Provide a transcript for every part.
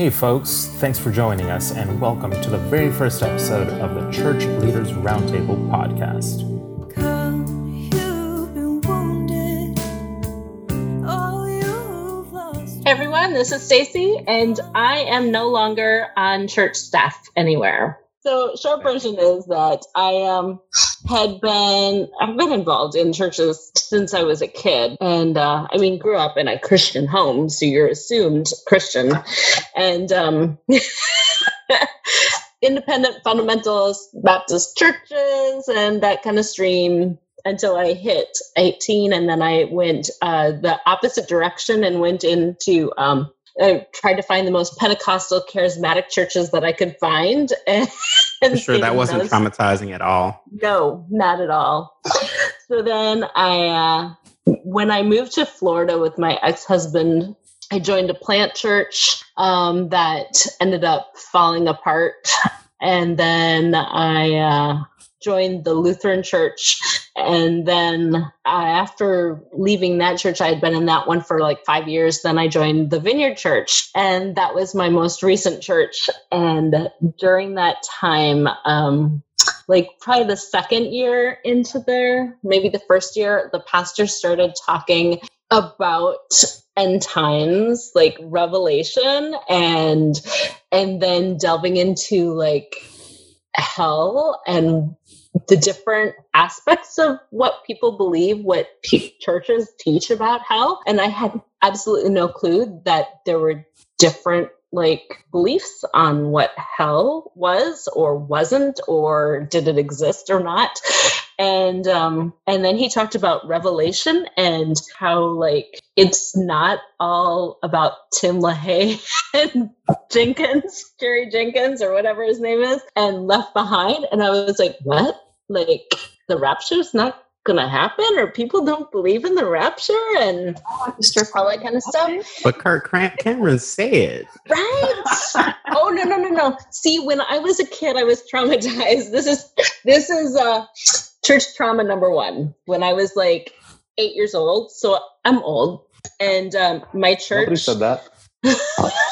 Hey, folks, thanks for joining us, and welcome to the very first episode of the Church Leaders Roundtable podcast. Hey everyone, this is Stacy, and I am no longer on church staff anywhere. So, short version is that I um had been I've been involved in churches since I was a kid, and uh, I mean grew up in a Christian home, so you're assumed Christian, and um, independent fundamentalist Baptist churches and that kind of stream until I hit 18, and then I went uh, the opposite direction and went into um, I tried to find the most Pentecostal charismatic churches that I could find. And, sure that wasn't those. traumatizing at all. No, not at all. so then I, uh, when I moved to Florida with my ex husband, I joined a plant church um, that ended up falling apart. And then I uh, joined the Lutheran church. And then uh, after leaving that church, I had been in that one for like five years. Then I joined the Vineyard Church, and that was my most recent church. And during that time, um, like probably the second year into there, maybe the first year, the pastor started talking about end times like revelation and and then delving into like hell and the different aspects of what people believe, what p- churches teach about hell. And I had absolutely no clue that there were different like beliefs on what hell was or wasn't or did it exist or not and um and then he talked about revelation and how like it's not all about tim lahaye and jenkins jerry jenkins or whatever his name is and left behind. And i was like what? Like the rapture's not gonna happen or people don't believe in the rapture and all that kind of stuff. But kirk cameron said. Right. Oh no no no no. See when i was a kid i was traumatized. This is this is uh church trauma number one when i was like eight years old. So i'm old. And um my church Nobody said that.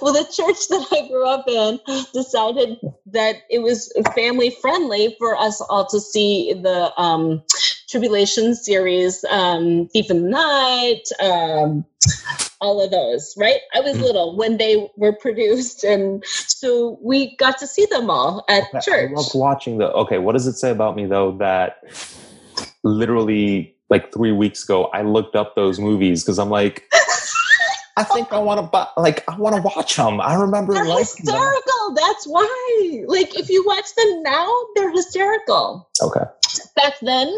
Well, the church that I grew up in decided that it was family friendly for us all to see the um, tribulation series, um, Thief in the Night, um, all of those, right? I was mm-hmm. little when they were produced, and so we got to see them all at church. I loved watching the. Okay, what does it say about me though that literally like three weeks ago I looked up those movies because I'm like. I think I want to buy, like, I want to watch them. I remember they're hysterical. Them. That's why. Like, if you watch them now, they're hysterical. Okay. Back then,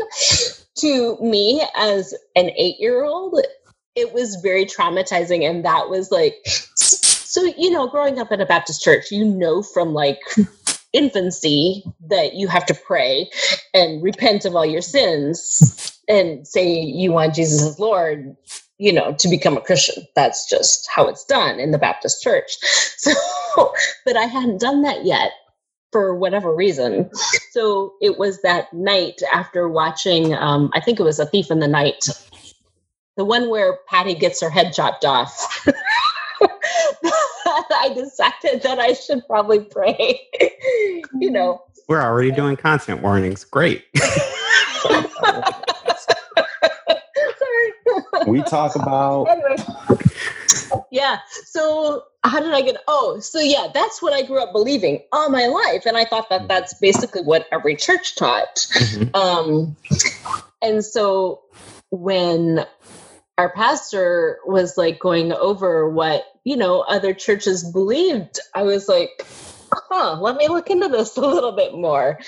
to me as an eight-year-old, it was very traumatizing, and that was like, so you know, growing up in a Baptist church, you know, from like infancy that you have to pray and repent of all your sins and say you want Jesus as Lord you know, to become a Christian. That's just how it's done in the Baptist church. So, but I hadn't done that yet for whatever reason. So it was that night after watching, um, I think it was A Thief in the Night, the one where Patty gets her head chopped off. I decided that I should probably pray. you know, we're already doing content warnings. Great. Sorry. We talk about. Anyway. Yeah. So how did I get? Oh, so yeah, that's what I grew up believing all my life, and I thought that that's basically what every church taught. Mm-hmm. Um, and so when our pastor was like going over what you know other churches believed, I was like, huh, let me look into this a little bit more.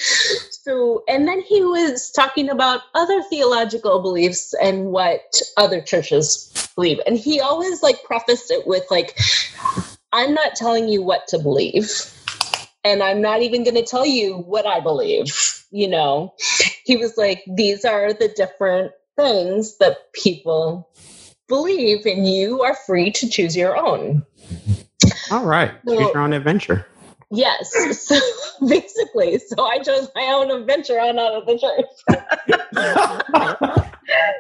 So, and then he was talking about other theological beliefs and what other churches believe. And he always like prefaced it with like, I'm not telling you what to believe. And I'm not even going to tell you what I believe. You know, he was like, these are the different things that people believe, and you are free to choose your own. All right. So, choose your own adventure. Yes. So basically, so I chose my own adventure on out of the church.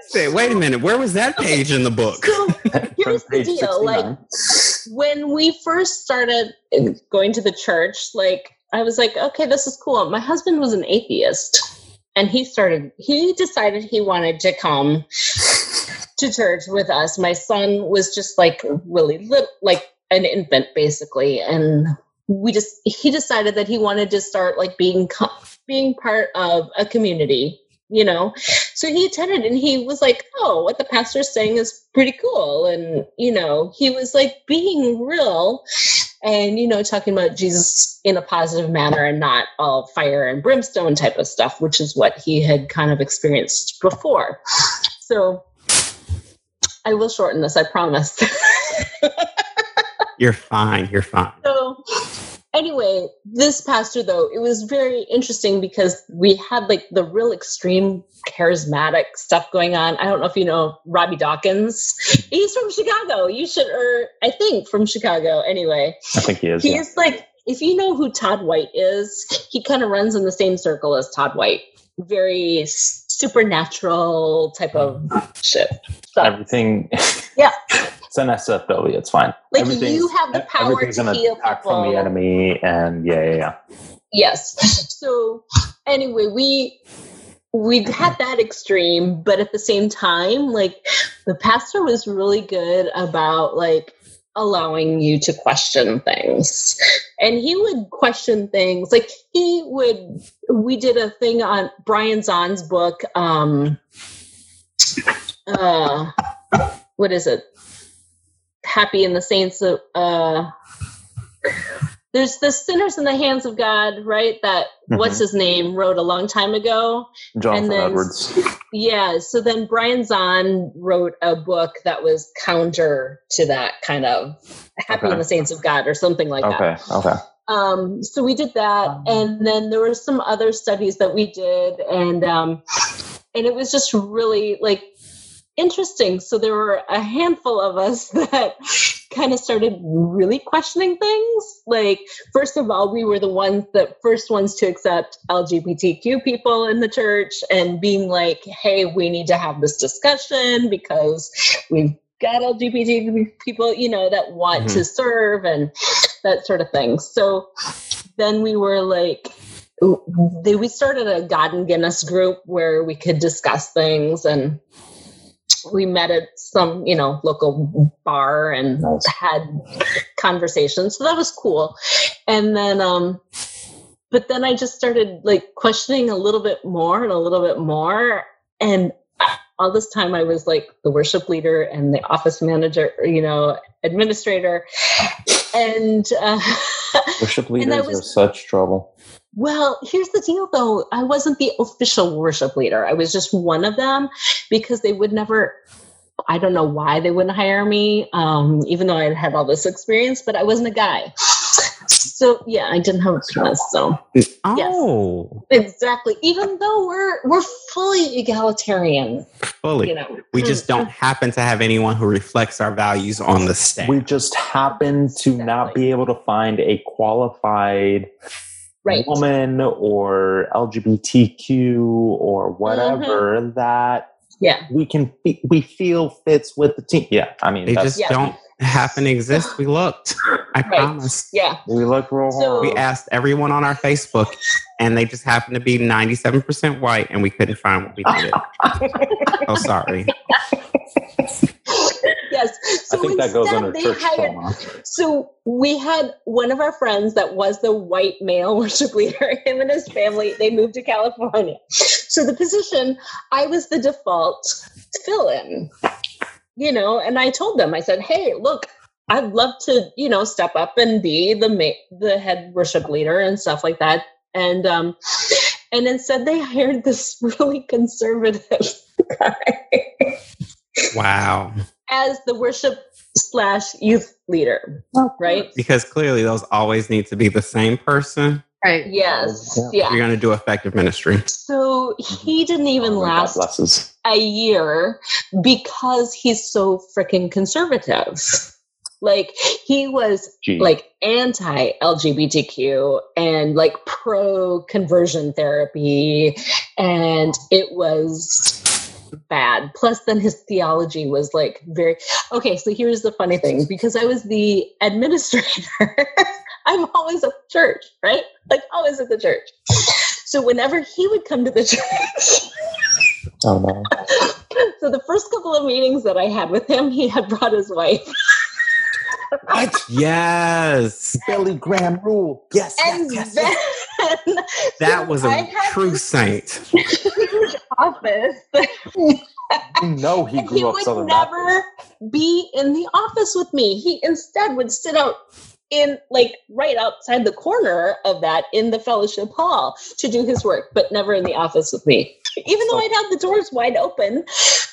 Say, wait a minute, where was that page in the book? So here's the deal. Like when we first started going to the church, like I was like, okay, this is cool. My husband was an atheist and he started, he decided he wanted to come to church with us. My son was just like really little, like an infant basically. And we just, he decided that he wanted to start like being, being part of a community you know so he attended and he was like oh what the pastor's saying is pretty cool. And you know he was like being real and you know talking about jesus in a positive manner and not all fire and brimstone type of stuff which is what he had kind of experienced before. So i will shorten this i promise. You're fine you're fine. So anyway, this pastor though, it was very interesting because we had like the real extreme charismatic stuff going on. I don't know if you know Robby Dawkins. He's from Chicago. You should, or I think from Chicago. Anyway, I think he is. He's yeah. like, if you know who Todd White is, he kind of runs in the same circle as Todd White. Very supernatural type of shit. So, Everything. Yeah. It's an SFW. It's fine. Like you have the power to heal attack people. from the enemy, and yeah, yeah, yeah. Yes. So anyway, we we had that extreme, but at the same time, like the pastor was really good about like allowing you to question things. And he would question things like he would we did a thing on Brian Zahnd's book um uh what is it? Happy in the saints of uh there's the sinners in the hands of God, right? That mm-hmm. what's his name wrote a long time ago. Jonathan then, Edwards. Yeah. So then Brian Zahnd wrote a book that was counter to that kind of Happy okay. in the Saints of God or something like okay. that. Okay. Okay. Um, so we did that, and then there were some other studies that we did, and um, and it was just really like interesting. So there were a handful of us that kind of started really questioning things. Like, first of all, we were the ones that first ones to accept LGBTQ people in the church and being like, hey, we need to have this discussion because we've got LGBTQ people, you know, that want mm-hmm. to serve and that sort of thing. So then we were like, we started a God and Guinness group where we could discuss things and we met at some you know local bar and nice. had conversations. So that was cool. And then um but then i just started like questioning a little bit more and a little bit more. And all this time i was like the worship leader and the office manager you know administrator. And uh worship leaders was, are such trouble well, here's the deal though. I wasn't the official worship leader. I was just one of them because they would never, I don't know why they wouldn't hire me, um, even though I had had all this experience, but I wasn't a guy. So yeah, I didn't have a penis. So oh, yes, exactly. Even though we're we're fully egalitarian, fully, you know, we just don't happen to have anyone who reflects our values on the staff. We just happen to exactly. not be able to find a qualified right. woman or LGBTQ or whatever mm-hmm. that yeah we can we feel fits with the team. Yeah, I mean they just yeah. don't happen to exist. We looked. I right. promise. Yeah, we looked real hard. So, we asked everyone on our Facebook, and they just happened to be ninety-seven percent white, and we couldn't find what we needed. oh, sorry. yes. So I think that goes under church hired, trauma. So we had one of our friends that was the white male worship leader. Him and his family they moved to California. So the position I was the default fill in. You know, and I told them I said, "Hey, look, I'd love to, you know, step up and be the ma- the head worship leader and stuff like that." And um, and instead they hired this really conservative guy. Wow as the worship slash youth leader, right? Because clearly those always need to be the same person. Right. Yes. Yeah. You're going to do effective ministry. So he mm-hmm. didn't even oh, last a year because he's so freaking conservative. Like he was Gee. like anti LGBTQ and like pro conversion therapy. And it was bad. Plus, then his theology was like very okay. So here's the funny thing because I was the administrator, I'm always at church, right? Like always at the church. So whenever he would come to the church, Oh no. so the first couple of meetings that I had with him, he had brought his wife. What? Yes. Billy Graham rule. Yes, And yes, yes, then That so was I a had true saint. huge office. You know he and he grew up would Southern never Baptist. be in the office with me. He instead would sit out in like right outside the corner of that in the fellowship hall to do his work, but never in the office with me. Even though So- I'd have the doors wide open.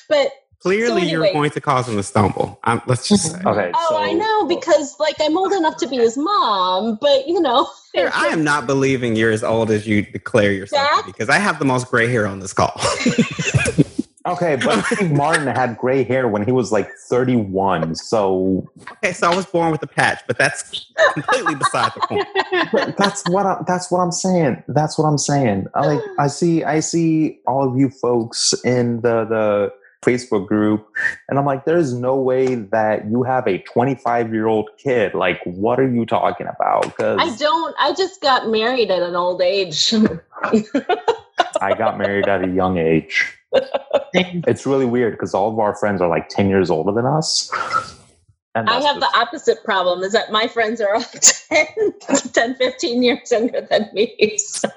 But Clearly, So you're going to cause him to stumble. Um, let's just say. Okay. oh, so, I know because like I'm old enough to be his mom, but you know, Sarah, I am not believing you're as old as you declare yourself to Zach? because I have the most gray hair on this call. Okay, but Steve Martin had gray hair when he was like 31. So okay, so I was born with a patch, but that's completely beside the point. that's what I, that's what I'm saying. That's what I'm saying. I like I see I see all of you folks in the the Facebook group and I'm like there's no way that you have a 25 year old kid. Like what are you talking about? Cuz I don't I just got married at an old age. I got married at a young age. It's really weird because all of our friends are like 10 years older than us. And I that's have the just- opposite problem is that my friends are all 10, 10 15 years younger than me. So.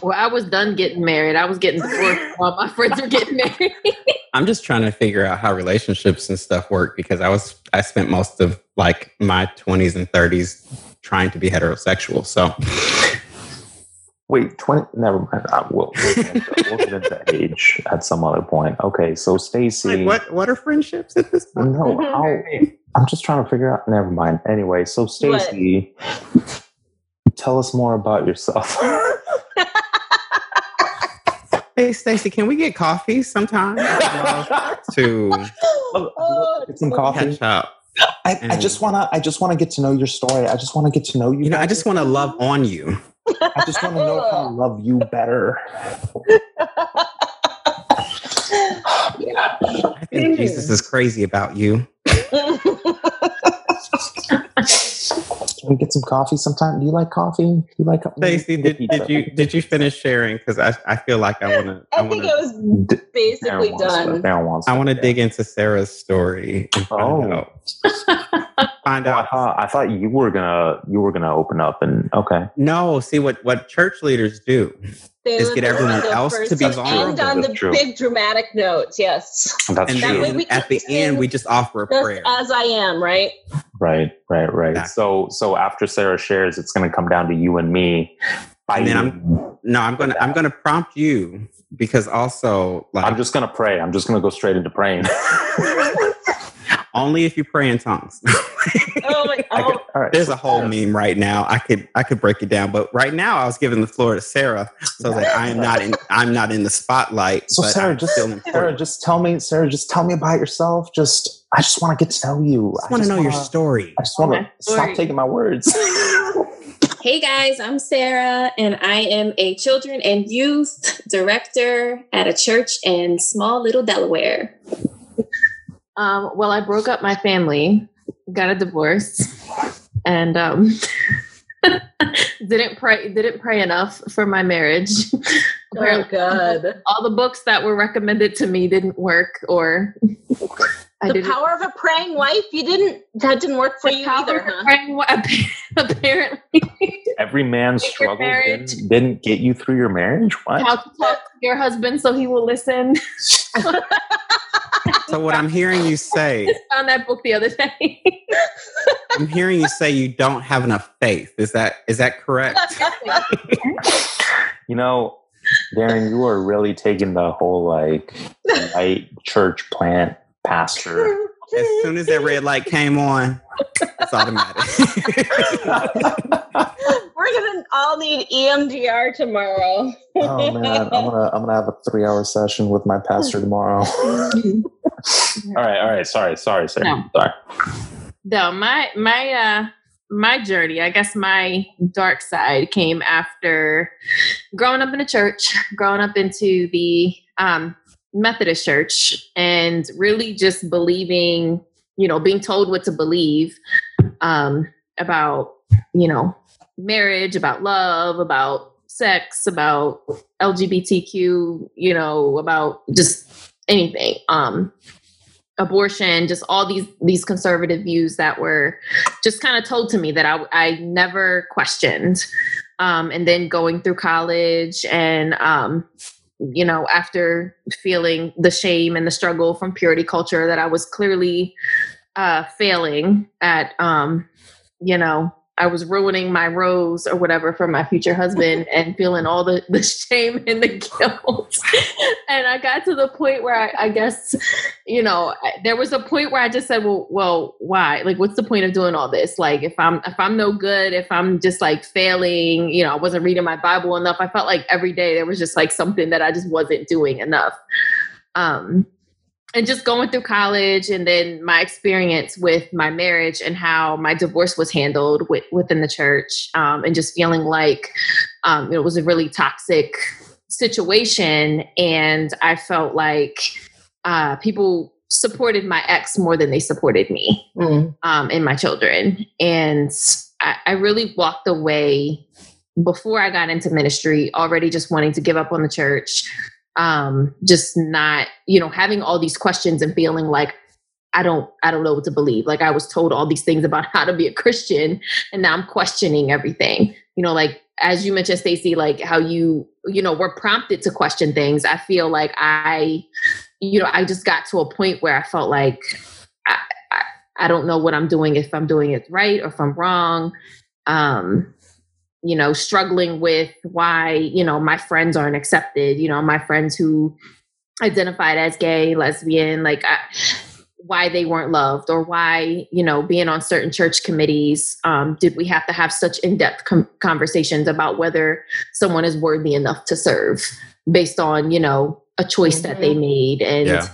Well, I was done getting married. I was getting divorced while my friends were getting married. I'm just trying to figure out how relationships and stuff work because I was I spent most of like my 20s and 30s trying to be heterosexual. So Wait, 20 never mind. Uh, we'll, we'll, get into, we'll get into age at some other point. Okay, so Stacy like, what what are friendships at this point? No, how, I'm just trying to figure out. Never mind. Anyway, so Stacy, tell us more about yourself. Hey Stacy, can we get coffee sometime? To Oh, Get some coffee. catch up. I, I just wanna. I just wanna get to know your story. I just wanna get to know you. You know, I just want to love on you. I just want to know how to love you better. I think Jesus is crazy about you. Can we get some coffee sometime? Do you like coffee? Do you like Stacy, did, did you did you finish sharing? Because I, I feel like I want to I I want think to it was D- basically Aaron wants to- done. Aaron I want to yeah. dig into Sarah's story and find Oh. out find Oh, I out. thought I thought you were gonna you were gonna open up and okay. No, see what what church leaders do. They Just get everyone else to be and vulnerable. End on the true. big dramatic notes, Yes, That's And That true. way then we at the end, we just offer a prayer. as I am. Right. Right, right, right. Exactly. So so after Sarah shares, it's gonna come down to you and me. And then fighting. No, I'm gonna I'm gonna prompt you because also like I'm just gonna pray. I'm just gonna go straight into praying. only if you pray in tongues. Oh my. I could- Oh, all right. There's a whole meme right now. I could I could break it down, but right now I was giving the floor to Sarah so that I am not in I'm not in the spotlight. So but Sarah, I'm just still Sarah, just tell me, Sarah, just tell me about yourself. Just I just want to get to know you. I want to know your wanna- story. I just want to stop story. taking my words. Hey guys, I'm Sarah, and I am a children and youth director at a church in small little Delaware. Um, well, I broke up my family, got a divorce, and um, didn't pray didn't pray enough for my marriage. oh God. all the books that were recommended to me didn't work, or I The didn't. power of a praying wife. You didn't. That didn't work for the you power either, of huh? praying apparently, Every man's Your struggle didn't, didn't get you through your marriage. What? how to talk to your husband so he will listen. So what I'm hearing you say, Found that book the other day. I'm hearing you say you don't have enough faith. Is that is that correct? You know, Darren, you are really taking the whole like white church plant pastor. As soon as that red light came on, it's automatic. We're gonna all need EMDR tomorrow. oh man, I'm gonna I'm gonna have a three hour session with my pastor tomorrow. All right, all right. Sorry, sorry, sorry. No. Sorry. no my my uh my journey i guess my dark side came after growing up in a church growing up into the um Methodist church and really just believing, you know, being told what to believe um, about, you know, marriage, about love, about sex, about LGBTQ, you know, about just anything. Um, abortion, just all these these conservative views that were just kind of told to me that I I never questioned. Um, and then going through college and um, you know, after feeling the shame and the struggle from purity culture that I was clearly uh, failing at, um, you know, I was ruining my rose or whatever for my future husband and feeling all the, the shame and the guilt. and I got to the point where I, I guess, you know, there was a point where I just said, well, well, why? Like, what's the point of doing all this? Like, if I'm, if I'm no good, if I'm just like failing, you know, I wasn't reading my Bible enough. I felt like every day there was just like something that I just wasn't doing enough. Um, and just going through college and then my experience with my marriage and how my divorce was handled with, within the church um, and just feeling like um, it was a really toxic situation and i felt like uh, people supported my ex more than they supported me mm. um, and my children and I, I really walked away before i got into ministry already just wanting to give up on the church um, just not, you know, having all these questions and feeling like I don't, I don't know what to believe. Like I was told all these things about how to be a Christian, and now I'm questioning everything. You know, like as you mentioned, Stacy, like how you, you know, were prompted to question things. I feel like I, you know, I just got to a point where I felt like I, I, I don't know what I'm doing if I'm doing it right or if I'm wrong. Um, you know, struggling with why, you know, my friends aren't accepted, you know, my friends who identified as gay, lesbian, like I, why they weren't loved or why, you know, being on certain church committees, um, did we have to have such in-depth com- conversations about whether someone is worthy enough to serve based on, you know, a choice mm-hmm. that they mm-hmm. made and yeah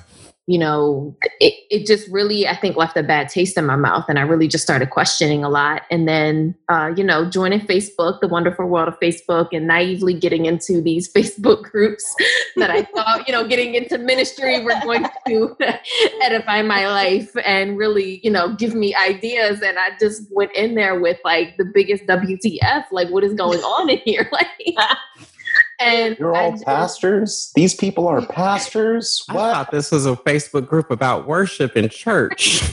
you know, it, it just really, I think, left a bad taste in my mouth. And I really just started questioning a lot. And then, uh, you know, joining Facebook, the wonderful world of Facebook, and naively getting into these Facebook groups that I thought, you know, getting into ministry were going to edify my life and really, you know, give me ideas. And I just went in there with like the biggest WTF, like, what is going on in here? Like, and you're all just, pastors. These people are pastors. What? I thought this was a Facebook group about worship in church.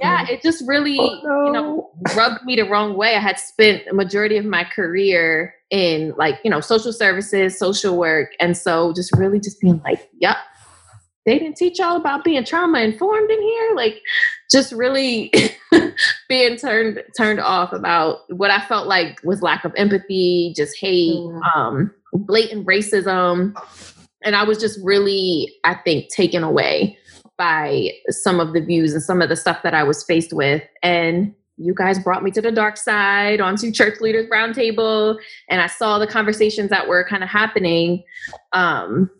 yeah, it just really, oh, no. you know, rubbed me the wrong way. I had spent a majority of my career in like, you know, social services, social work. And so just really just being like, yep, they didn't teach y'all about being trauma informed in here. Like just really being turned turned off about what I felt like was lack of empathy, just hate, mm. um, blatant racism. And I was just really, I think, taken away by some of the views and some of the stuff that I was faced with. And you guys brought me to the dark side onto church leaders roundtable and i saw the conversations that were kind of happening um,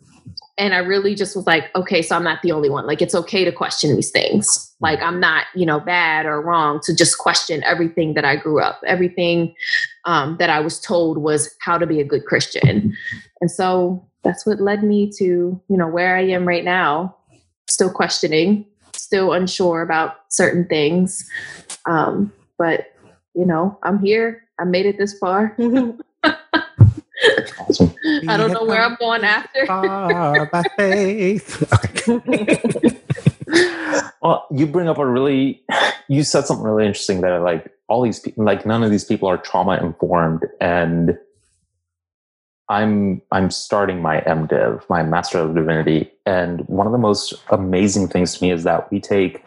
and I really just was like, okay, so I'm not the only one. Like, it's okay to question these things. Like, I'm not, you know, bad or wrong to just question everything that I grew up, everything um, that I was told was how to be a good Christian. And so that's what led me to, you know, where I am right now, still questioning, still unsure about certain things. Um, but, you know, I'm here. I made it this far. Awesome. I don't know where I'm going after. by faith. well, you bring up a really, you said something really interesting that like all these people, like none of these people are trauma informed, and I'm I'm starting my MDiv, my Master of Divinity, and one of the most amazing things to me is that we take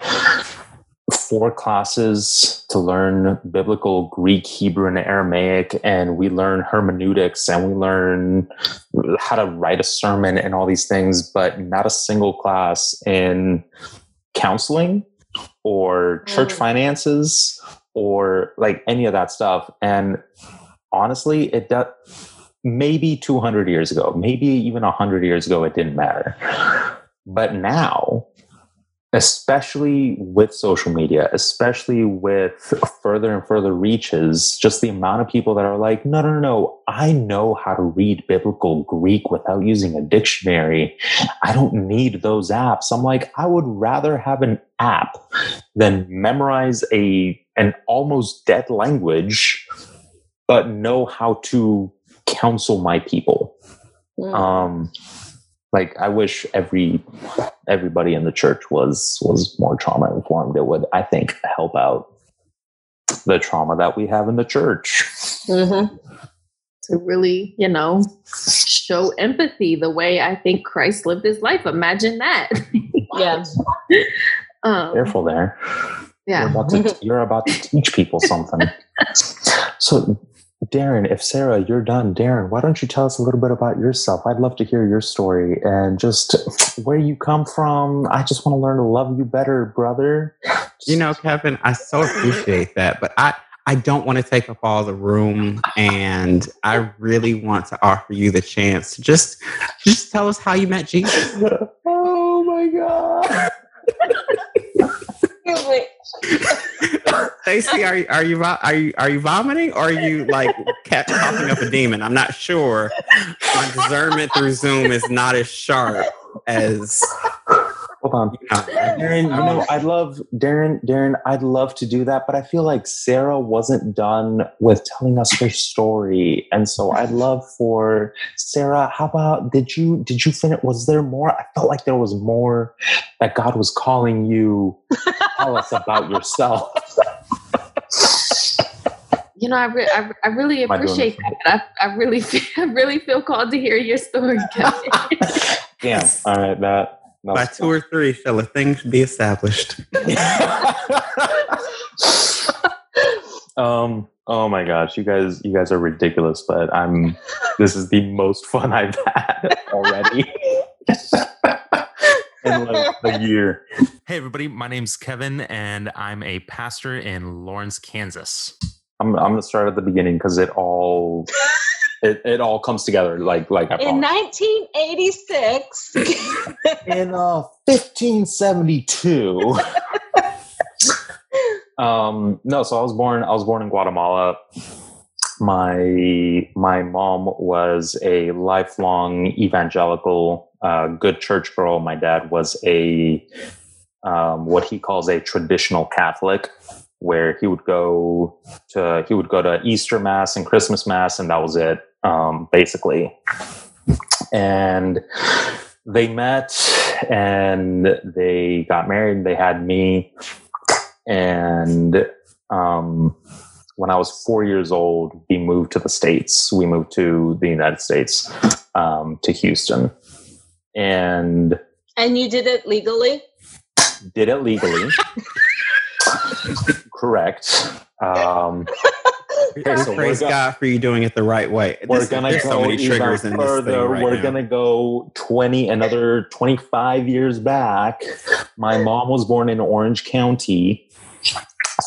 four classes to learn biblical Greek, Hebrew, and Aramaic, and we learn hermeneutics and we learn how to write a sermon and all these things, but not a single class in counseling or church mm. finances or like any of that stuff. And honestly, it does maybe 200 years ago, maybe even 100 years ago, it didn't matter. But now, especially with social media, especially with further and further reaches, just the amount of people that are like, no, no, no, no, I know how to read biblical Greek without using a dictionary. I don't need those apps. I'm like, I would rather have an app than memorize a an almost dead language, but know how to counsel my people. Mm. Um, like I wish every everybody in the church was was more trauma informed. It would, I think, help out the trauma that we have in the church. Mhm. to really, you know, show empathy the way I think Christ lived his life. Imagine that. Yeah. um, Careful there. You're yeah. about to you're about to teach people something. So, Darren, if Sarah, you're done, Darren, why don't you tell us a little bit about yourself? I'd love to hear your story and just where you come from. I just want to learn to love you better, brother. You know, Kevin, I so appreciate that, but I I don't want to take up all the room, and I really want to offer you the chance to just just tell us how you met Jesus. oh my god. Wait. Stacey, are you are you are you are you vomiting or are you like coughing up a demon? I'm not sure. My discernment through Zoom is not as sharp as Hold on. Darren, you know, I'd love Darren, Darren, I'd love to do that, but I feel like Sarah wasn't done with telling us her story. And so I'd love for Sarah, how about did you did you finish was there more? I felt like there was more that God was calling you to tell us about yourself. You know, I, re- I, I really Am I appreciate that. I, I really feel, I really feel called to hear your story, Kevin. Damn. All right, that, that By was two or three shall a thing be established. um oh my gosh you guys you guys are ridiculous but i'm this is the most fun i've had already in like a year Hey, everybody. My name's Kevin, and I'm a pastor in Lawrence, Kansas. i'm, I'm gonna start at the beginning because it all it, it all comes together like like i In promised. 1986, in uh 1572 um no so i was born i was born in guatemala. My my mom was a lifelong evangelical uh, good church girl. My dad was a um, what he calls a traditional catholic where he would go to he would go to easter mass and christmas mass and that was it um, basically. And they met and they got married. They had me. And um, when i was four years old we moved to the states. We moved to the united states um, to houston. And and you did it legally. did it legally. Correct. Um, Okay, so we're Praise go- God for you doing it the right way. we're This- gonna there's go so many even triggers in this further. thing right we're now. gonna go 20 another 25 years back my mom was born in orange county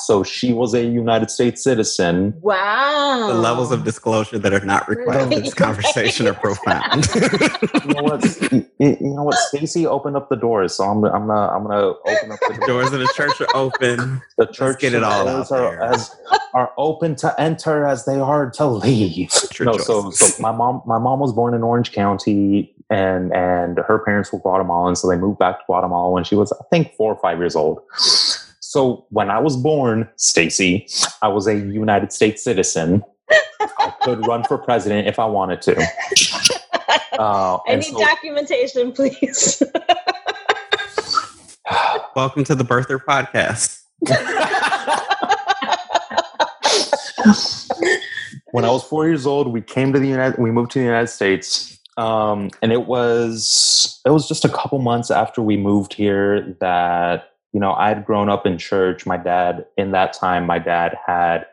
so she was a united states citizen Wow. the levels of disclosure that are not required in this conversation are profound. you know what you, you know what stacy opened up the doors so i'm, I'm gonna i'm gonna open up the doors Doors of the church are open. the church get it all out are, as, are open to enter as they are to leave Your no, so so my mom my mom was born in Orange County and and her parents were Guatemalan, so they moved back to Guatemala when she was I think four or five years old. So when I was born, Stacy, I was a United States citizen. I could run for president if I wanted to. Uh, I need so- documentation, please. Welcome to the Birther Podcast. when I was four years old, we came to the United. We moved to the United States, um, and it was it was just a couple months after we moved here that you know I had grown up in church. My dad, in that time, my dad had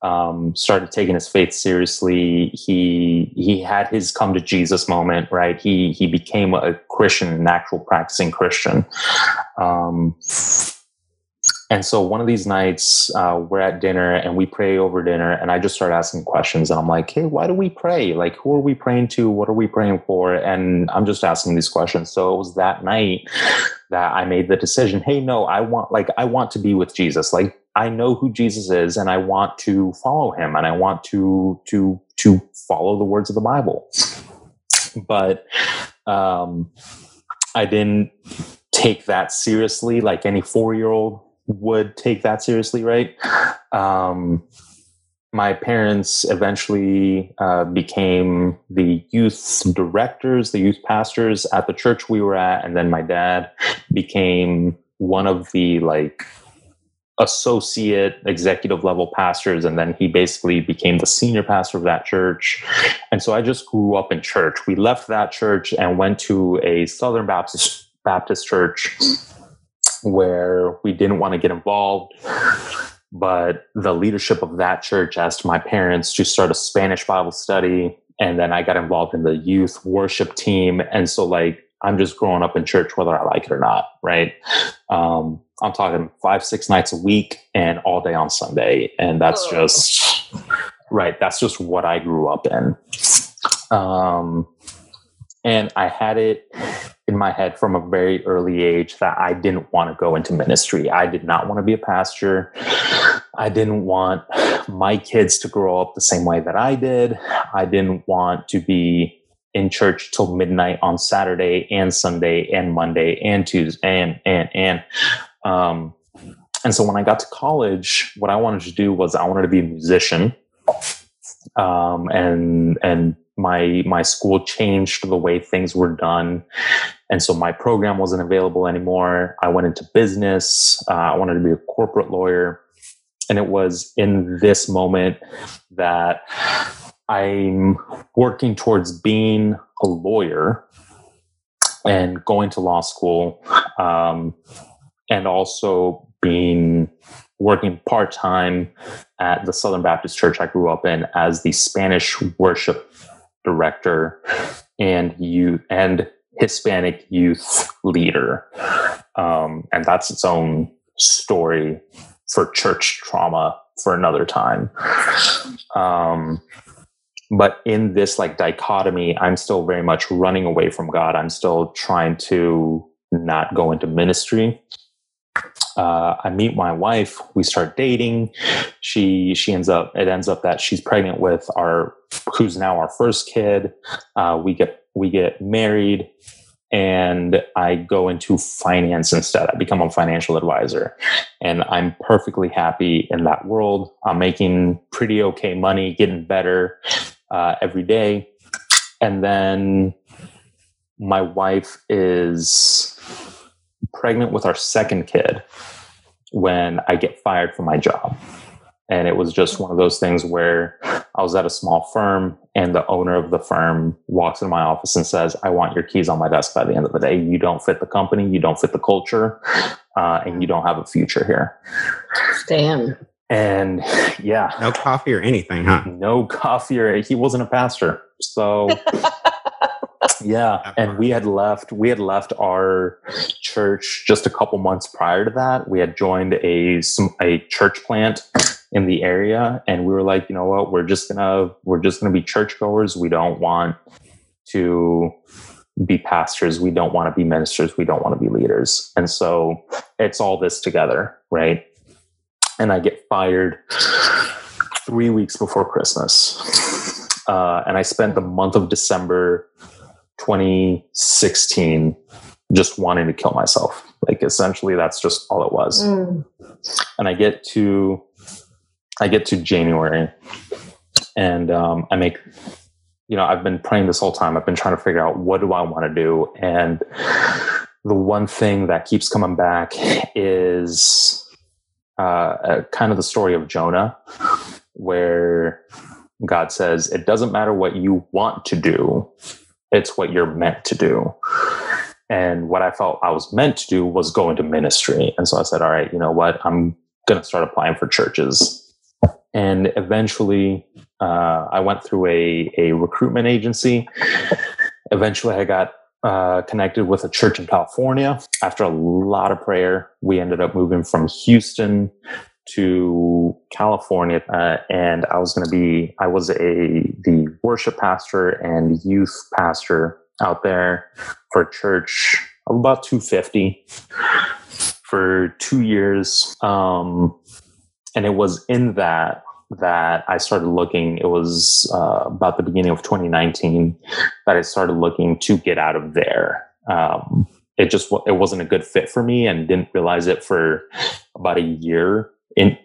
um, started taking his faith seriously. He he had his come to Jesus moment. Right, he he became a Christian, an actual practicing Christian. Um, and so one of these nights, uh, we're at dinner and we pray over dinner, and I just start asking questions. And I'm like, hey, why do we pray? Like, who are we praying to? What are we praying for? And I'm just asking these questions. So it was that night that I made the decision, hey, no, I want like I want to be with Jesus. Like I know who Jesus is and I want to follow him and I want to to to follow the words of the Bible. But um I didn't take that seriously like any 4-year-old would take that seriously, right? Um my parents eventually uh, became the youth directors, the youth pastors at the church we were at, and then my dad became one of the like associate executive level pastors and then he basically became the senior pastor of that church. And so i just grew up in church. We left that church and went to a southern baptist baptist church where we didn't want to get involved but the leadership of that church asked my parents to start a Spanish Bible study. And then I got involved in the youth worship team. And so, like, I'm just growing up in church, whether I like it or not, right? Um, I'm talking five, six nights a week and all day on Sunday. And that's Oh. just, right, that's just what I grew up in. Um, and I had it in my head from a very early age that I didn't want to go into ministry. I did not want to be a pastor. I didn't want my kids to grow up the same way that I did. I didn't want to be in church till midnight on Saturday and Sunday and Monday and Tuesday and and and um and so when I got to college, what I wanted to do was I wanted to be a musician. Um and and my my school changed the way things were done and so my program wasn't available anymore i went into business uh, i wanted to be a corporate lawyer and it was in this moment that i'm working towards being a lawyer and going to law school um, and also being working part-time at the southern baptist church i grew up in as the spanish worship director and youth and Hispanic youth leader. Um, and that's its own story for church trauma for another time. Um, but in this like dichotomy, I'm still very much running away from God. I'm still trying to not go into ministry. Uh, I meet my wife. We start dating. She she ends up. It ends up that she's pregnant with our who's now our first kid. Uh, we get we get married, and I go into finance instead. I become a financial advisor, and I'm perfectly happy in that world. I'm making pretty okay money, getting better uh, every day, and then my wife is pregnant with our second kid when I get fired from my job. And it was just one of those things where I was at a small firm and the owner of the firm walks into my office and says, I want your keys on my desk by the end of the day. You don't fit the company, you don't fit the culture, uh, and you don't have a future here. Damn. And yeah, No coffee or anything, huh? no coffee or he wasn't a pastor. So yeah, and we had left we had left our church just a couple months prior to that. We had joined a some- a church plant in the area and we were like, you know what, we're just to we're just to be churchgoers. We don't want to be pastors, we don't want to be ministers, we don't want to be leaders. And so it's all this together, right? And I get fired 3 weeks before Christmas. Uh, and I spent the month of December 2016 just wanting to kill myself. Like essentially that's just all it was. Mm. And I get to I get to January and um, I make you know, I've been praying this whole time. I've been trying to figure out what do I want to do and the one thing that keeps coming back is uh, uh, kind of the story of Jonah, where God says, It doesn't matter what you want to do, it's what you're meant to do. And what I felt I was meant to do was go into ministry. And so I said, All right, you know what? I'm going to start applying for churches. And eventually, uh, I went through a, a recruitment agency. Eventually, I got uh, connected with a church in California. After a lot of prayer, we ended up moving from Houston to California, uh, and I was going to be I was a the worship pastor and youth pastor out there for a church I'm about 250 for two years. Um, and it was in that that I started looking. It was uh, about the beginning of 2019 that I started looking to get out of there. Um, it just it wasn't a good fit for me, and didn't realize it for about a year. In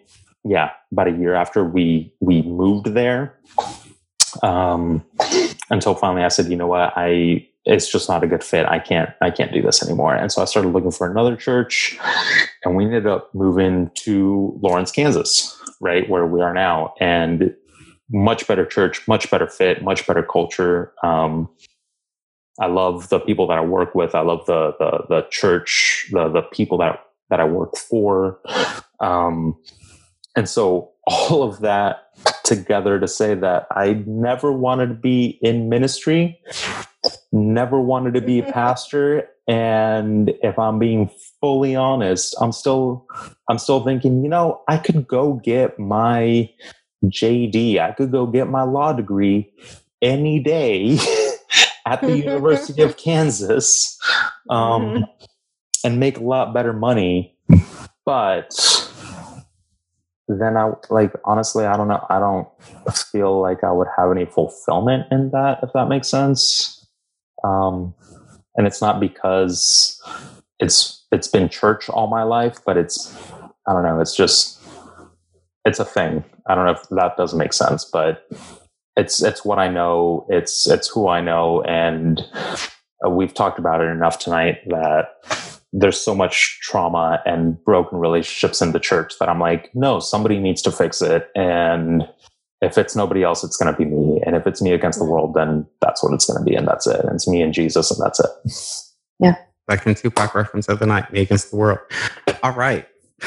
yeah, about a year after we we moved there. Um, until finally I said, you know what, I it's just not a good fit. I can't I can't do this anymore. And so I started looking for another church, and we ended up moving to Lawrence, Kansas right where we are now. And much better church much better fit much better culture. Um, i love the people that i work with. I love the the, the church the the people that that i work for. Um, and so all of that together to say that i never wanted to be in ministry never wanted to be a pastor and if i'm being fully honest i'm still i'm still thinking you know i could go get my jd i could go get my law degree any day at the university of kansas um, mm-hmm. and make a lot better money. But then i like honestly i don't know. I don't feel like i would have any fulfillment in that if that makes sense. Um, and it's not because it's it's been church all my life, but it's I don't know. It's just it's a thing. I don't know if that doesn't make sense, but it's it's what I know. It's it's who I know, and uh, we've talked about it enough tonight that there's so much trauma and broken relationships in the church that I'm like, no, somebody needs to fix it, and if it's nobody else, it's going to be me. And if it's me against the world, then that's what it's going to be. And that's it. And it's me and Jesus, and that's it. Yeah. Like in Tupac reference of the night, me against the world. All right.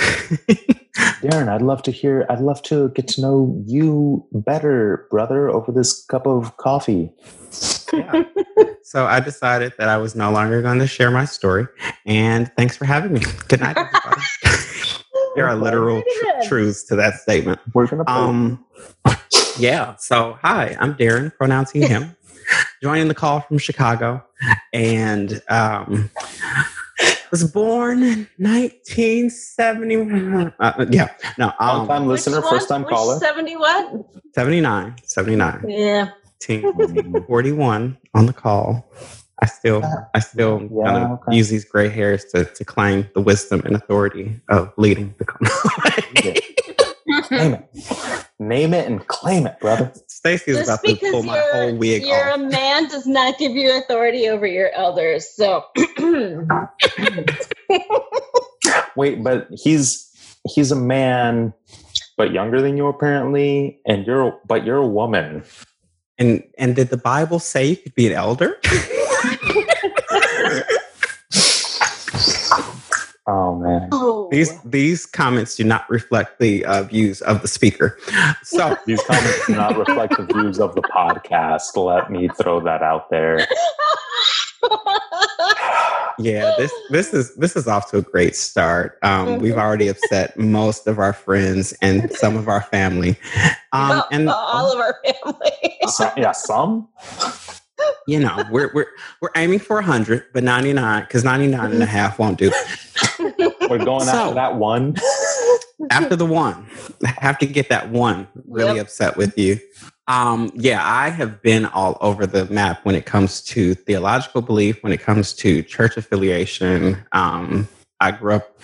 Darren, I'd love to hear, I'd love to get to know you better, brother, over this cup of coffee. Yeah. so I decided that I was no longer going to share my story. And thanks for having me. Good night, everybody. there are literal tr- truths to that statement. We're gonna um, yeah. So hi, I'm Darren, pronouncing him, joining the call from Chicago, and um, was born in 1970. Uh, yeah, no, um, long time listener, first time caller. 70 what? 79, 79. Yeah. 41 on the call. I still, uh, I still yeah, kind of okay. use these gray hairs to, to claim the wisdom and authority of leading the company. Name it. Name it and claim it, brother. Stacy's about to pull my whole wig you're off. a man does not give you authority over your elders. So wait, but he's he's a man, but younger than you apparently, and you're but you're a woman. And and did the Bible say you could be an elder? Oh man. Oh. These these comments do not reflect the uh, views of the speaker. So these comments do not reflect the views of the podcast. Let me throw that out there. yeah, this this is this is off to a great start. Um, we've already upset most of our friends and some of our family, um, and all of our family. So, yeah, some you know, we're we're we're aiming for 100, but 99 because 99 and a half won't do. We're going so, after that one. after the one, I have to get that one really yep. upset with you. Um, yeah, I have been all over the map when it comes to theological belief, when it comes to church affiliation. Um, I grew up,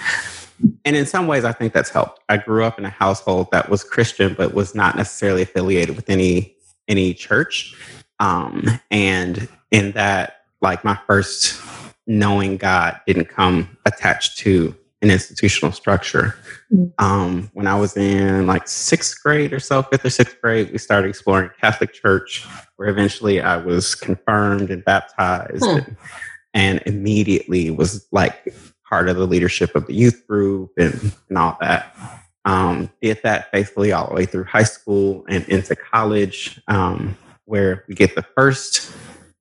and in some ways, I think that's helped. I grew up in a household that was Christian, but was not necessarily affiliated with any any church. Um, and in that, like my first knowing God didn't come attached to an institutional structure. Mm. Um, when I was in like sixth grade or so, fifth or sixth grade, we started exploring Catholic Church, where eventually I was confirmed and baptized, hmm. and, and, immediately was like part of the leadership of the youth group and, and all that. Um, did that faithfully all the way through high school and into college. Um, where we get the first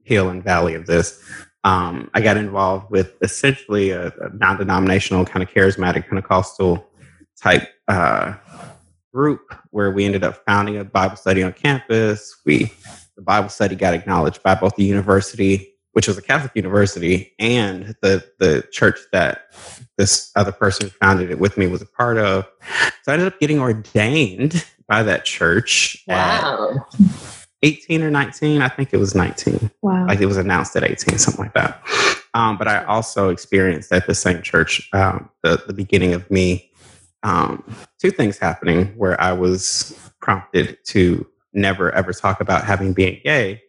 hill and valley of this. Um, I got involved with essentially a, a non denominational, kind of charismatic Pentecostal type uh, group where we ended up founding a Bible study on campus. We the Bible study got acknowledged by both the university which was a Catholic university, and the the church that this other person founded it with me was a part of. So I ended up getting ordained by that church at Wow. 18 or 19. I think it was 19 Wow. like it was announced at 18 something like that um, but i also experienced at the same church um, the, the beginning of me um, two things happening where i was prompted to never ever talk about having been gay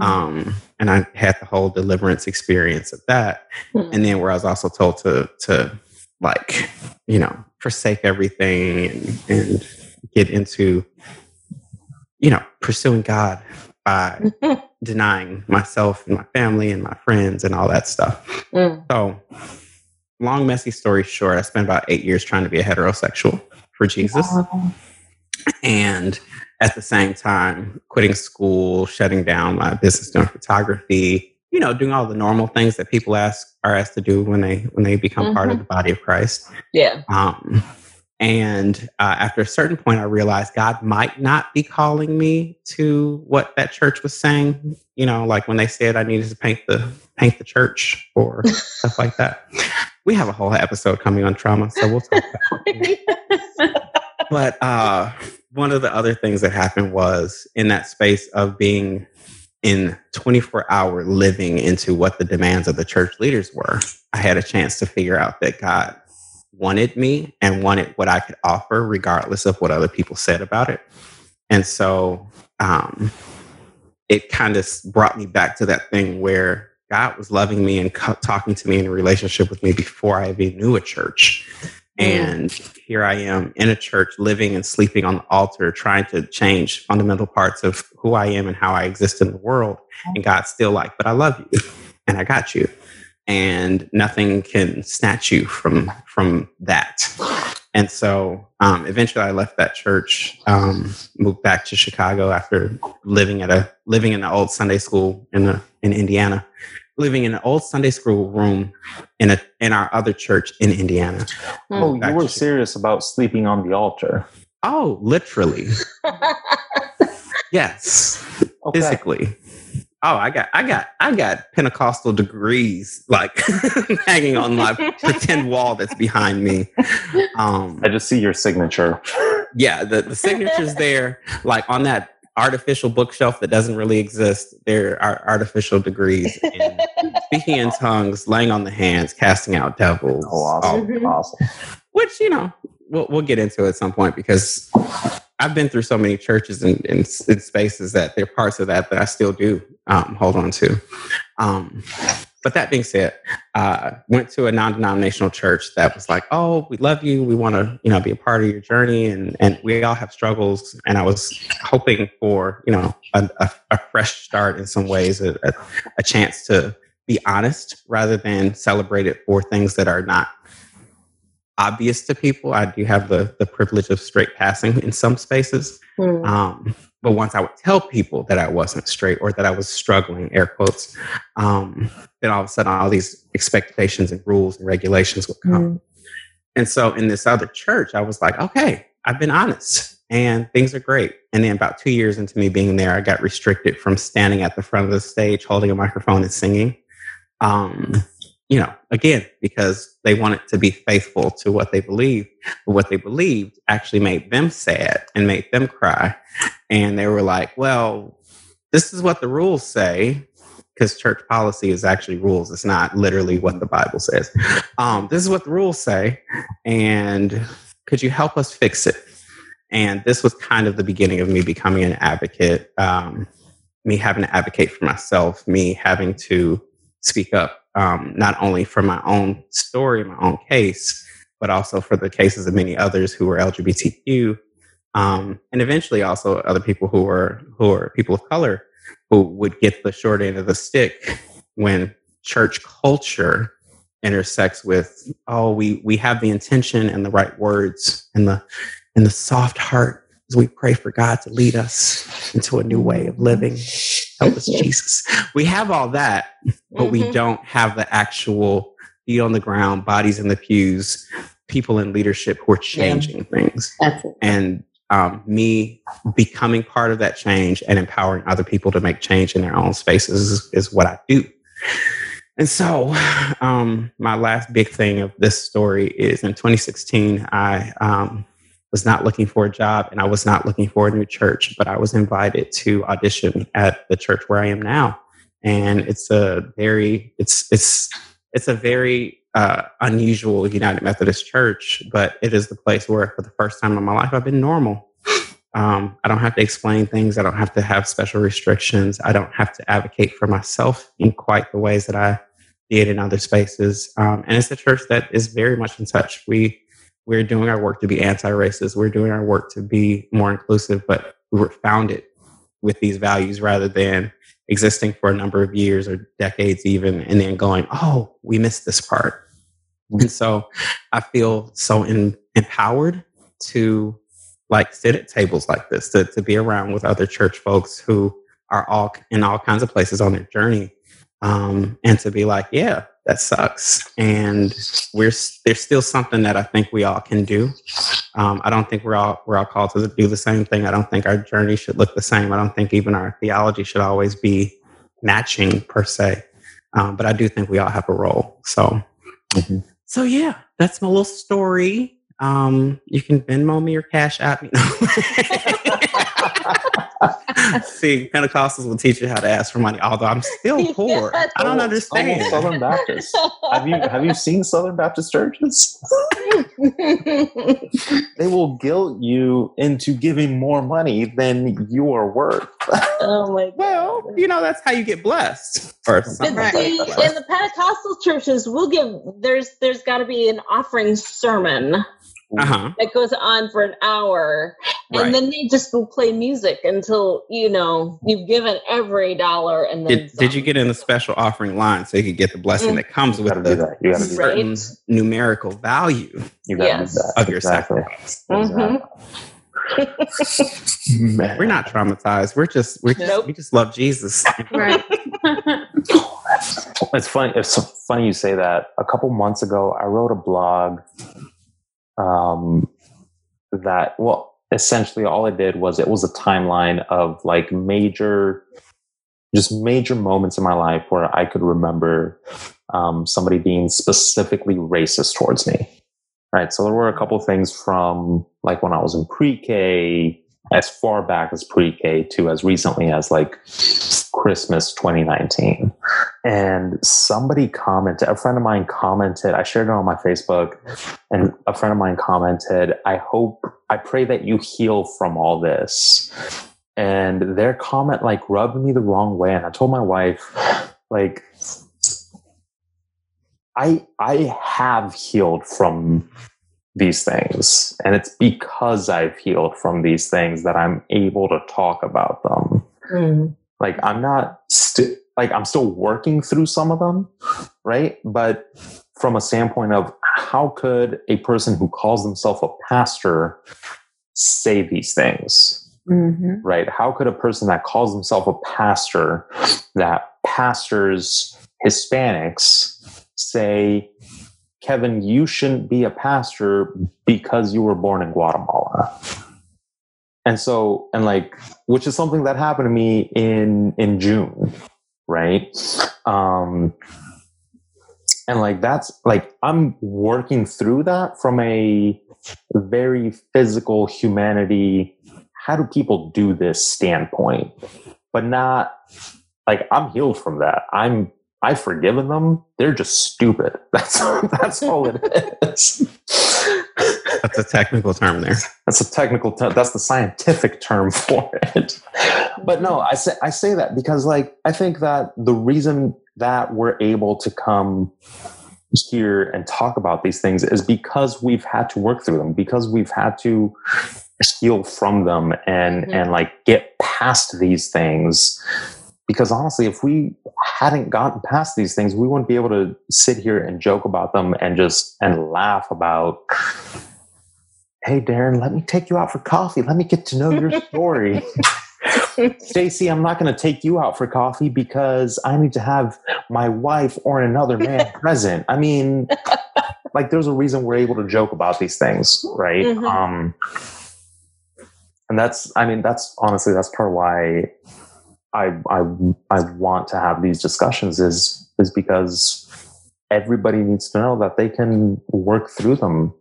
um, and i had the whole deliverance experience of that Hmm. and then where i was also told to to like you know forsake everything and, and get into you know pursuing god by denying myself and my family and my friends and all that stuff. Mm. so long messy story short i spent about eight years trying to be a heterosexual for jesus. And at the same time quitting school shutting down my business doing photography you know doing all the normal things that people ask are asked to do when they when they become part of the body of christ. Yeah. um, and uh, after a certain point, I realized God might not be calling me to what that church was saying. You know, like when they said I needed to paint the paint the church or stuff like that. We have a whole episode coming on trauma, so we'll talk about it. But uh, one of the other things that happened was in that space of being in 24 hour living into what the demands of the church leaders were, I had a chance to figure out that God wanted me and wanted what I could offer, regardless of what other people said about it. And so um, it kind of brought me back to that thing where God was loving me and co- talking to me in a relationship with me before I even knew a church. And here I am in a church, living and sleeping on the altar, trying to change fundamental parts of who I am and how I exist in the world. And God's still like, but I love you and I got you and nothing can snatch you from from that. And so, um, eventually, I left that church, um, moved back to Chicago after living at a living in an old Sunday school in a, in Indiana, living in an old Sunday school room in a in our other church in Indiana. Oh, Back you were to- serious about sleeping on the altar. Oh, literally, yes, Okay. physically. Oh, I got, I got, I got Pentecostal degrees like hanging on my pretend wall that's behind me. Um, I just see your signature. yeah, the, the signature's there, like on that artificial bookshelf that doesn't really exist. There are artificial degrees in speaking in tongues, laying on the hands, casting out devils. Oh, awesome. Mhm. Awesome. which you know we'll, we'll get into it at some point because I've been through so many churches and, and, and spaces that there are parts of that that I still do um, hold on to. Um, but that being said, uh, went to a non-denominational church that was like, "Oh, we love you. We want to, you know, be a part of your journey, and and we all have struggles." And I was hoping for, you know, a, a, a fresh start in some ways, a, a, chance to be honest rather than celebrate it for things that are not obvious to people. I do have the the privilege of straight passing in some spaces. Hmm. Um, but once I would tell people that I wasn't straight or that I was struggling, air quotes, um, then all of a sudden all these expectations and rules and regulations would come. And so in this other church, I was like, okay, I've been honest and things are great. And then about two years into me being there, I got restricted from standing at the front of the stage holding a microphone and singing. Um, you know, again, because they wanted to be faithful to what they believed, but what they believed actually made them sad and made them cry. And they were like, well, this is what the rules say, because church policy is actually rules. It's not literally what the Bible says. Um, this is what the rules say. And could you help us fix it? And this was kind of the beginning of me becoming an advocate, um, me having to advocate for myself, me having to speak up, um, not only for my own story, my own case, but also for the cases of many others who were LGBTQ, um, and eventually also other people who were who are people of color who would get the short end of the stick when church culture intersects with oh we we have the intention and the right words and the and the soft heart as we pray for God to lead us into a new way of living. Help us, Jesus. We have all that, but we Mhm. don't have the actual feet on the ground, bodies in the pews, people in leadership who are changing things. That's it. And um, me becoming part of that change and empowering other people to make change in their own spaces is, is what I do. And so, um, my last big thing of this story is in 2016, I um, was not looking for a job and I was not looking for a new church, but I was invited to audition at the church where I am now. And it's a very, it's, it's, it's a very uh, unusual United Methodist Church, but it is the place where, for the first time in my life, I've been normal. Um, I don't have to explain things. I don't have to have special restrictions. I don't have to advocate for myself in quite the ways that I did in other spaces. Um, and it's a church that is very much in touch. We we're doing our work to be anti-racist. We're doing our work to be more inclusive, but we were founded with these values rather than existing for a number of years or decades even and then going oh we missed this part and so i feel so in, empowered to like sit at tables like this to, to be around with other church folks who are all in all kinds of places on their journey um, and to be like yeah that sucks. And we're there's still something that i think we all can do. Um, i don't think we're all we're all called to do the same thing. I don't think our journey should look the same. I don't think even our theology should always be matching per se. Um, but i do think we all have a role. So mm-hmm. so yeah that's my little story um, you can Venmo me or Cash App me. See, Pentecostals will teach you how to ask for money, although I'm still poor. Yeah, I don't understand. Southern Baptist. Have you have you seen Southern Baptist churches? they will guilt you into giving more money than you are worth. oh my God. Well, you know, that's how you get blessed. Or see, in the Pentecostal churches, we'll give there's there's gotta be an offering sermon uh-huh. that goes on for an hour and right. then they just will play music until you know you've given every dollar and then did, did you get in the special offering line so you could get the blessing mm-hmm. that comes with the you gotta certain right. numerical value you yes. of your exactly. sacrifice mm-hmm. we're not traumatized we're just we're just nope. we just love jesus right it's funny it's funny you say that a couple months ago i wrote a blog um, that well essentially all it did was it was a timeline of like major just major moments in my life where i could remember um, somebody being specifically racist towards me right so there were a couple things from like when i was in pre-k as far back as pre-K to as recently as like Christmas 2019. And somebody commented, a friend of mine commented, I shared it on my Facebook, and a friend of mine commented, I hope, I pray that you heal from all this. And their comment like rubbed me the wrong way. And I told my wife, like, I I have healed from these things. And it's because I've healed from these things that I'm able to talk about them. Mm. Like I'm not still like I'm still working through some of them, right? But from a standpoint of how could a person who calls themselves a pastor say these things? Mm-hmm. Right? How could a person that calls themselves a pastor that pastors Hispanics say Kevin, you shouldn't be a pastor because you were born in Guatemala. And so, and like, which is something that happened to me in in June, right? Um, and like that's like I'm working through that from a very physical humanity. How do people do this standpoint? But not like I'm healed from that. I'm I've forgiven them. They're just stupid. That's that's all it is. That's a technical term there. That's a technical term. That's the scientific term for it. But no, I say I say that because like I think that the reason that we're able to come here and talk about these things is because we've had to work through them, because we've had to heal from them and mm-hmm. and like get past these things because honestly if we hadn't gotten past these things we wouldn't be able to sit here and joke about them and just and laugh about hey darren let me take you out for coffee. Let me get to know your story. Stacy i'm not going to take you out for coffee because i need to have my wife or another man present. I mean like there's a reason we're able to joke about these things right? Mm-hmm. um and that's i mean that's honestly that's part of why I, I I want to have these discussions is is because everybody needs to know that they can work through them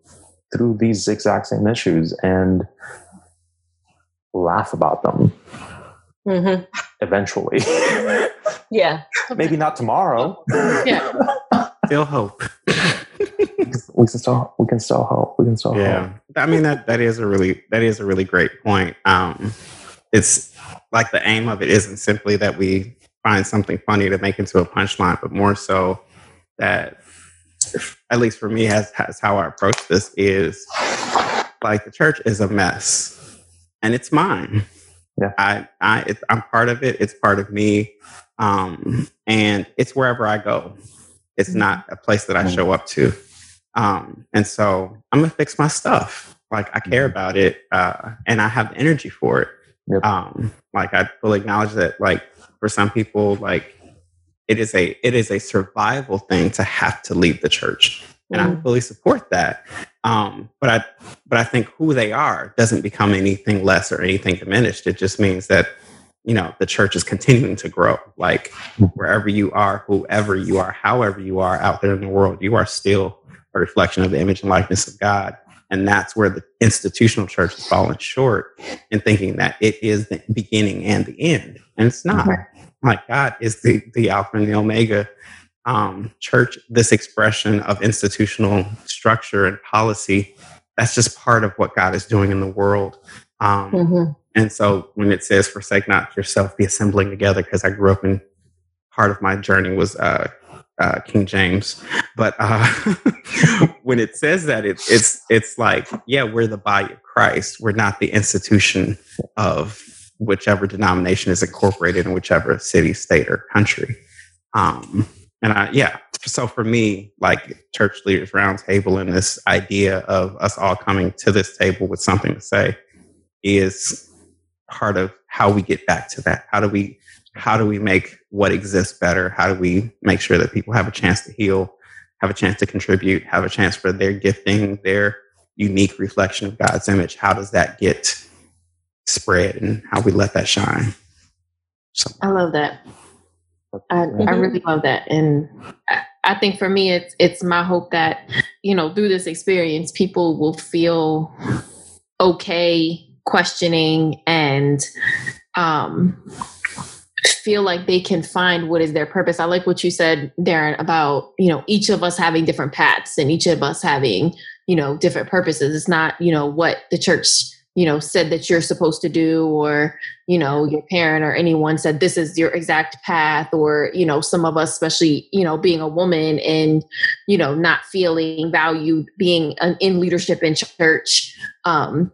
through these exact same issues and laugh about them hmm eventually Yeah. maybe not tomorrow Yeah. Still hope. we can still we can still hope we can still hope Yeah, I mean that that is a really that is a really great point. Um, it's like the aim of it isn't simply that we find something funny to make into a punchline, but more so that, at least for me, has has how I approach this is like the church is a mess, and it's mine. Yeah. I I it's, I'm part of it. It's part of me, um, and it's wherever I go. It's not a place that I show up to. Um, and so I'm gonna fix my stuff. Like I care about it, uh, and I have the energy for it. Yep. Um, like I fully acknowledge that. Like for some people, like it is a it is a survival thing to have to leave the church, and I fully support that. Um, but I but I think who they are doesn't become anything less or anything diminished. It just means that you know the church is continuing to grow. Like wherever you are, whoever you are, however you are out there in the world, you are still a reflection of the image and likeness of God. And that's where the institutional church has fallen short in thinking that it is the beginning and the end. And it's not. Like God is the, the Alpha and the Omega. Um, church, this expression of institutional structure and policy, that's just part of what God is doing in the world. Um, Mhm. and so when it says, forsake not yourself, be assembling together, because I grew up in part of my journey was uh, uh, King James. But uh, when it says that, it, it's, it's like, yeah, we're the body of Christ. We're not the institution of whichever denomination is incorporated in whichever city, state, or country. Um, and I, yeah, so for me, like church leaders roundtable and this idea of us all coming to this table with something to say is part of how we get back to that. How do we how do we make what exists better? How do we make sure that people have a chance to heal, have a chance to contribute, have a chance for their gifting, their unique reflection of God's image? How does that get spread and how we let that shine? So I love that. I, I Mhm. really love that, and I, I think for me, it's it's my hope that you know through this experience, people will feel okay questioning and um, feel like they can find what is their purpose. I like what you said, Darren, about you know each of us having different paths and each of us having you know different purposes. It's not you know what the church you know said that you're supposed to do or you know your parent or anyone said this is your exact path or you know some of us especially you know being a woman and you know not feeling valued being in leadership in church um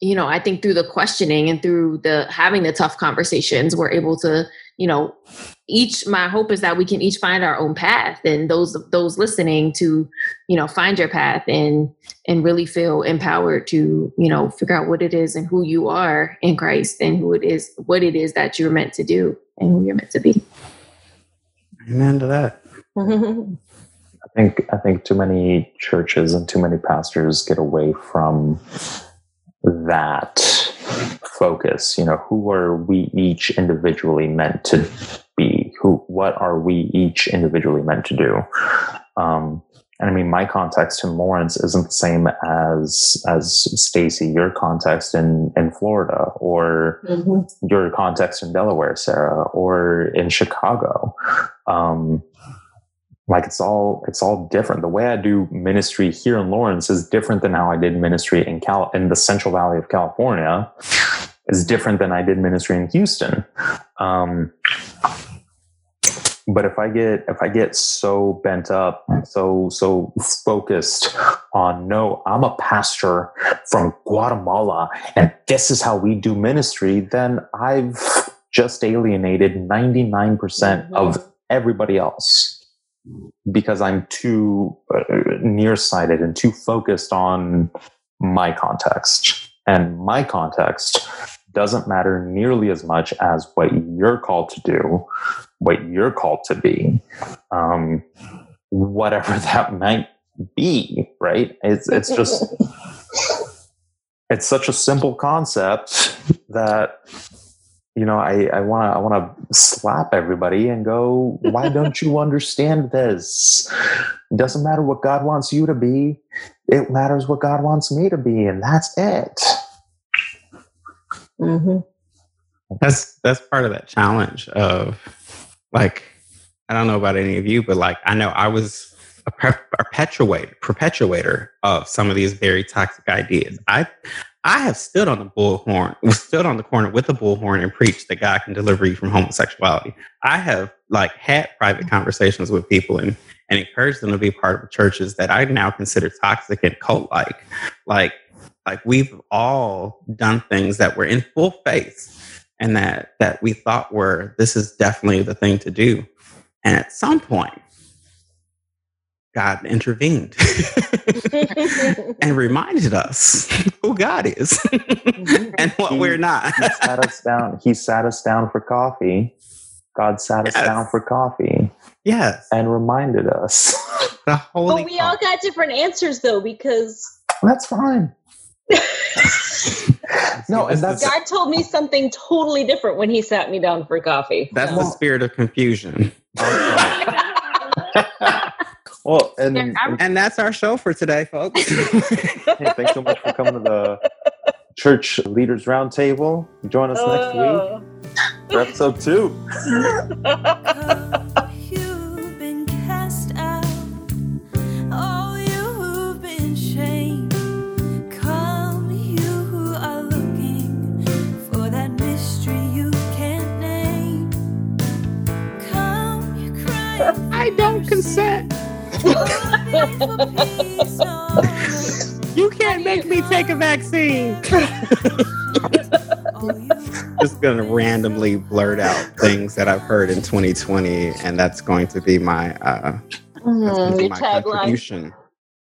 you know i think through the questioning and through the having the tough conversations we're able to you know each my hope is that we can each find our own path and those those listening to you know find your path and and really feel empowered to you know figure out what it is and who you are in christ and who it is what it is that you're meant to do and who you're meant to be amen to that. I think I think too many churches and too many pastors get away from that focus. You know, who are we each individually meant to be? Who what are we each individually meant to do? Um, and I mean, my context in Lawrence isn't the same as as Stacy, your context in in Florida, or Mhm. your context in Delaware, Sarah, or in Chicago. Um, like it's all it's all different. The way I do ministry here in Lawrence is different than how I did ministry in Cal in the Central Valley of California. Is different than I did ministry in Houston. Um, but if I get if I get so bent up, so so focused on no, I'm a pastor from Guatemala and this is how we do ministry, then I've just alienated 99% of everybody else because I'm too uh, nearsighted and too focused on my context. And my context doesn't matter nearly as much as what you're called to do, what you're called to be, um, whatever that might be, right? It's, it's just, it's such a simple concept that you know, I, I want to I want to slap everybody and go, why don't you understand this? It doesn't matter what God wants you to be. It matters what God wants me to be, and that's it. hmm That's that's part of that challenge of like I don't know about any of you, but like I know I was a per- perpetuator perpetuator of some of these very toxic ideas. I I have stood on the bullhorn, stood on the corner with the bullhorn and preached that God can deliver you from homosexuality. I have like had private conversations with people and and encouraged them to be part of churches that I now consider toxic and cult like. Like like we've all done things that were in full faith and that that we thought were this is definitely the thing to do. And at some point God intervened and reminded us who God is mm-hmm. and what we're not. He sat us down. He sat us down for coffee. God sat us down for coffee Yes, and reminded us. the holy. But we all got different answers though, because that's fine. No, and This that's God told me something totally different when He sat me down for coffee. that's the spirit of confusion, well, and, Yeah, and and that's our show for today, folks. hey, thanks so much for coming to the Church Leaders Roundtable. Join us next Oh. week for episode two. You've been cast out. Oh, you've been shamed. Come, you who are looking for that mystery you can't name. Come, you cry. I don't consent. You can't make me take a vaccine. Just gonna randomly blurt out things that I've heard in 2020, and that's going to be my uh, that's going Mm, to be my tagline. contribution.